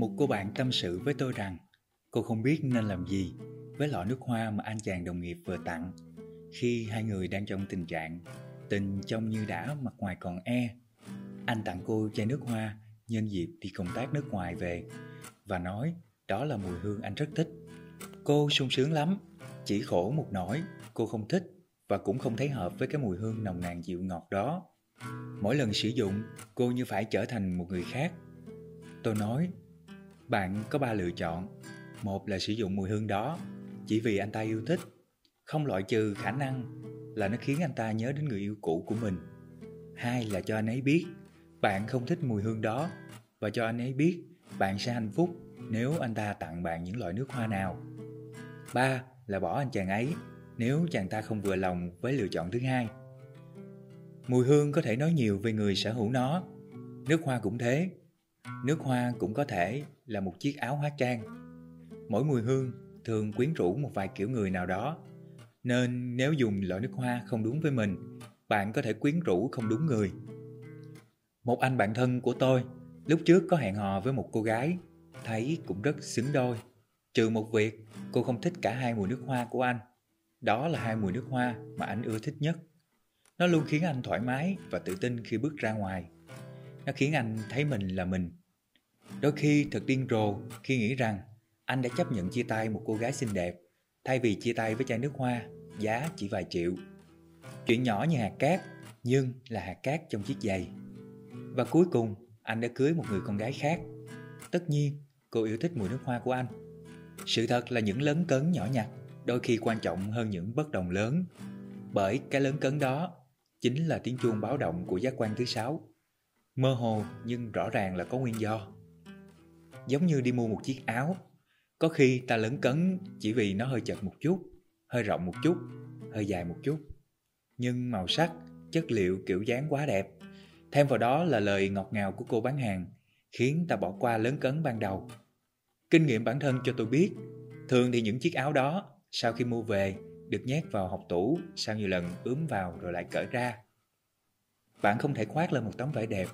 một Cô bạn tâm sự với tôi rằng cô không biết nên làm gì với lọ nước hoa mà anh chàng đồng nghiệp vừa tặng khi hai người đang trong tình trạng tình trông như đã mặt ngoài còn e. Anh tặng cô chai nước hoa nhân dịp đi công tác nước ngoài về và nói đó là mùi hương anh rất thích. Cô sung sướng lắm, chỉ khổ một nỗi cô không thích và cũng không thấy hợp với cái mùi hương nồng nàn dịu ngọt đó. Mỗi lần sử dụng, cô như phải trở thành một người khác. Tôi nói, bạn có ba lựa chọn. Một là sử dụng mùi hương đó chỉ vì anh ta yêu thích, không loại trừ khả năng là nó khiến anh ta nhớ đến người yêu cũ của mình. Hai là cho anh ấy biết bạn không thích mùi hương đó và cho anh ấy biết bạn sẽ hạnh phúc nếu anh ta tặng bạn những loại nước hoa nào. Ba là bỏ anh chàng ấy nếu chàng ta không vừa lòng với lựa chọn thứ hai. Mùi hương có thể nói nhiều về người sở hữu nó. Nước hoa cũng thế. Nước hoa cũng có thể là một chiếc áo hóa trang. Mỗi mùi hương thường quyến rũ một vài kiểu người nào đó. Nên nếu dùng loại nước hoa không đúng với mình, bạn có thể quyến rũ không đúng người. Một anh bạn thân của tôi lúc trước có hẹn hò với một cô gái, thấy cũng rất xứng đôi. Trừ một việc, cô không thích cả hai mùi nước hoa của anh. Đó là hai mùi nước hoa mà anh ưa thích nhất. Nó luôn khiến anh thoải mái và tự tin khi bước ra ngoài. Nó khiến anh thấy mình là mình. Đôi khi thật điên rồ khi nghĩ rằng anh đã chấp nhận chia tay một cô gái xinh đẹp, thay vì chia tay với chai nước hoa, giá chỉ vài triệu. Chuyện nhỏ như hạt cát, nhưng là hạt cát trong chiếc giày. Và cuối cùng, anh đã cưới một người con gái khác. Tất nhiên, cô yêu thích mùi nước hoa của anh. Sự thật là những lớn cấn nhỏ nhặt, đôi khi quan trọng hơn những bất đồng lớn. Bởi cái lớn cấn đó chính là tiếng chuông báo động của giác quan thứ sáu. Mơ hồ nhưng rõ ràng là có nguyên do. Giống như đi mua một chiếc áo, có khi ta lớn cấn chỉ vì nó hơi chật một chút, hơi rộng một chút, hơi dài một chút. Nhưng màu sắc, chất liệu kiểu dáng quá đẹp. Thêm vào đó là lời ngọt ngào của cô bán hàng, khiến ta bỏ qua lớn cấn ban đầu. Kinh nghiệm bản thân cho tôi biết, thường thì những chiếc áo đó, sau khi mua về, được nhét vào hộc tủ sau nhiều lần ướm vào rồi lại cởi ra. Bạn không thể khoác lên một tấm vải đẹp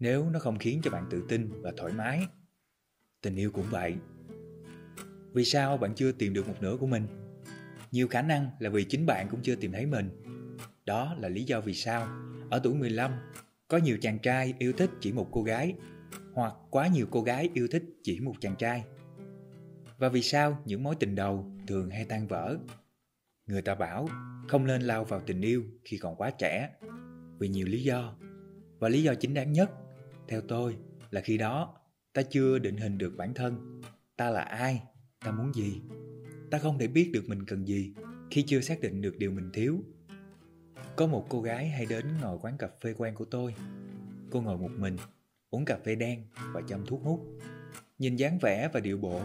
nếu nó không khiến cho bạn tự tin và thoải mái. Tình yêu cũng vậy. Vì sao bạn chưa tìm được một nửa của mình? Nhiều khả năng là vì chính bạn cũng chưa tìm thấy mình. Đó là lý do vì sao ở tuổi 15 có nhiều chàng trai yêu thích chỉ một cô gái hoặc quá nhiều cô gái yêu thích chỉ một chàng trai. Và vì sao những mối tình đầu thường hay tan vỡ? Người ta bảo không nên lao vào tình yêu khi còn quá trẻ vì nhiều lý do. Và lý do chính đáng nhất, theo tôi, là khi đó ta chưa định hình được bản thân. Ta là ai? Ta muốn gì? Ta không thể biết được mình cần gì khi chưa xác định được điều mình thiếu. Có một cô gái hay đến ngồi quán cà phê quen của tôi. Cô ngồi một mình, uống cà phê đen và châm thuốc hút. Nhìn dáng vẻ và điệu bộ,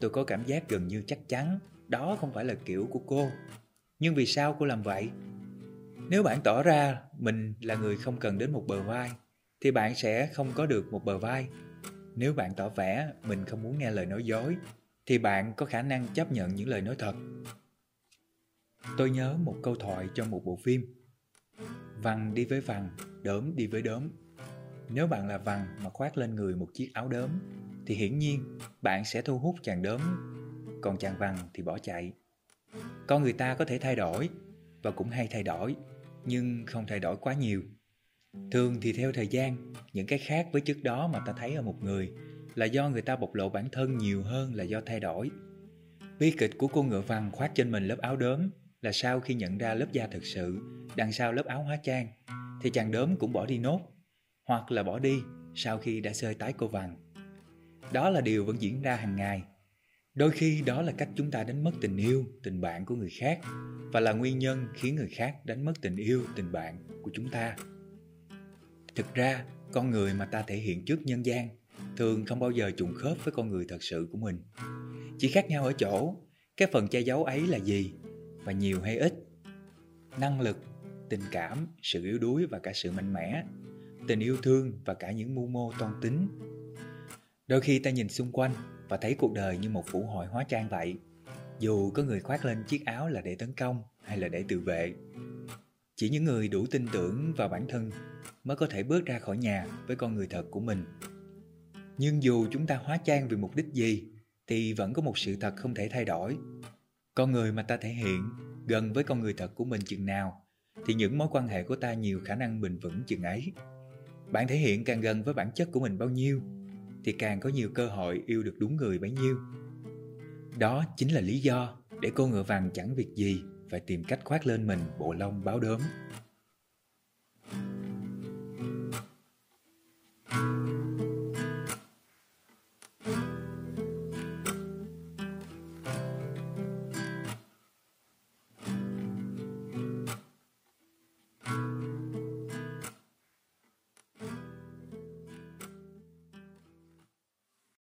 tôi có cảm giác gần như chắc chắn đó không phải là kiểu của cô. Nhưng vì sao cô làm vậy? Nếu bạn tỏ ra mình là người không cần đến một bờ vai, thì bạn sẽ không có được một bờ vai. Nếu bạn tỏ vẻ mình không muốn nghe lời nói dối, thì bạn có khả năng chấp nhận những lời nói thật. Tôi nhớ một câu thoại trong một bộ phim. Vằn đi với vằn, đốm đi với đốm. Nếu bạn là vằn mà khoác lên người một chiếc áo đốm, thì hiển nhiên bạn sẽ thu hút chàng đốm, còn chàng vằn thì bỏ chạy. Con người ta có thể thay đổi và cũng hay thay đổi, nhưng không thay đổi quá nhiều. Thường thì theo thời gian, những cái khác với trước đó mà ta thấy ở một người là do người ta bộc lộ bản thân nhiều hơn là do thay đổi. Bi kịch của cô ngựa vằn khoác trên mình lớp áo đốm là sau khi nhận ra lớp da thực sự đằng sau lớp áo hóa trang thì chàng đốm cũng bỏ đi nốt hoặc là bỏ đi sau khi đã sơi tái cô vằn. Đó là điều vẫn diễn ra hàng ngày. Đôi khi đó là cách chúng ta đánh mất tình yêu, tình bạn của người khác và là nguyên nhân khiến người khác đánh mất tình yêu, tình bạn của chúng ta. Thực ra, con người mà ta thể hiện trước nhân gian thường không bao giờ trùng khớp với con người thật sự của mình. Chỉ khác nhau ở chỗ, cái phần che giấu ấy là gì và nhiều hay ít. Năng lực, tình cảm, sự yếu đuối và cả sự mạnh mẽ, tình yêu thương và cả những mưu mô toan tính. Đôi khi ta nhìn xung quanh và thấy cuộc đời như một phủ hội hóa trang vậy. Dù có người khoác lên chiếc áo là để tấn công hay là để tự vệ. Chỉ những người đủ tin tưởng vào bản thân mới có thể bước ra khỏi nhà với con người thật của mình Nhưng dù chúng ta hóa trang vì mục đích gì, thì vẫn có một sự thật không thể thay đổi. Con người mà ta thể hiện gần với con người thật của mình chừng nào, thì những mối quan hệ của ta nhiều khả năng bền vững chừng ấy. Bạn thể hiện càng gần với bản chất của mình bao nhiêu, thì càng có nhiều cơ hội yêu được đúng người bấy nhiêu. Đó chính là lý do để cô ngựa vàng chẳng việc gì phải tìm cách khoác lên mình bộ lông báo đốm.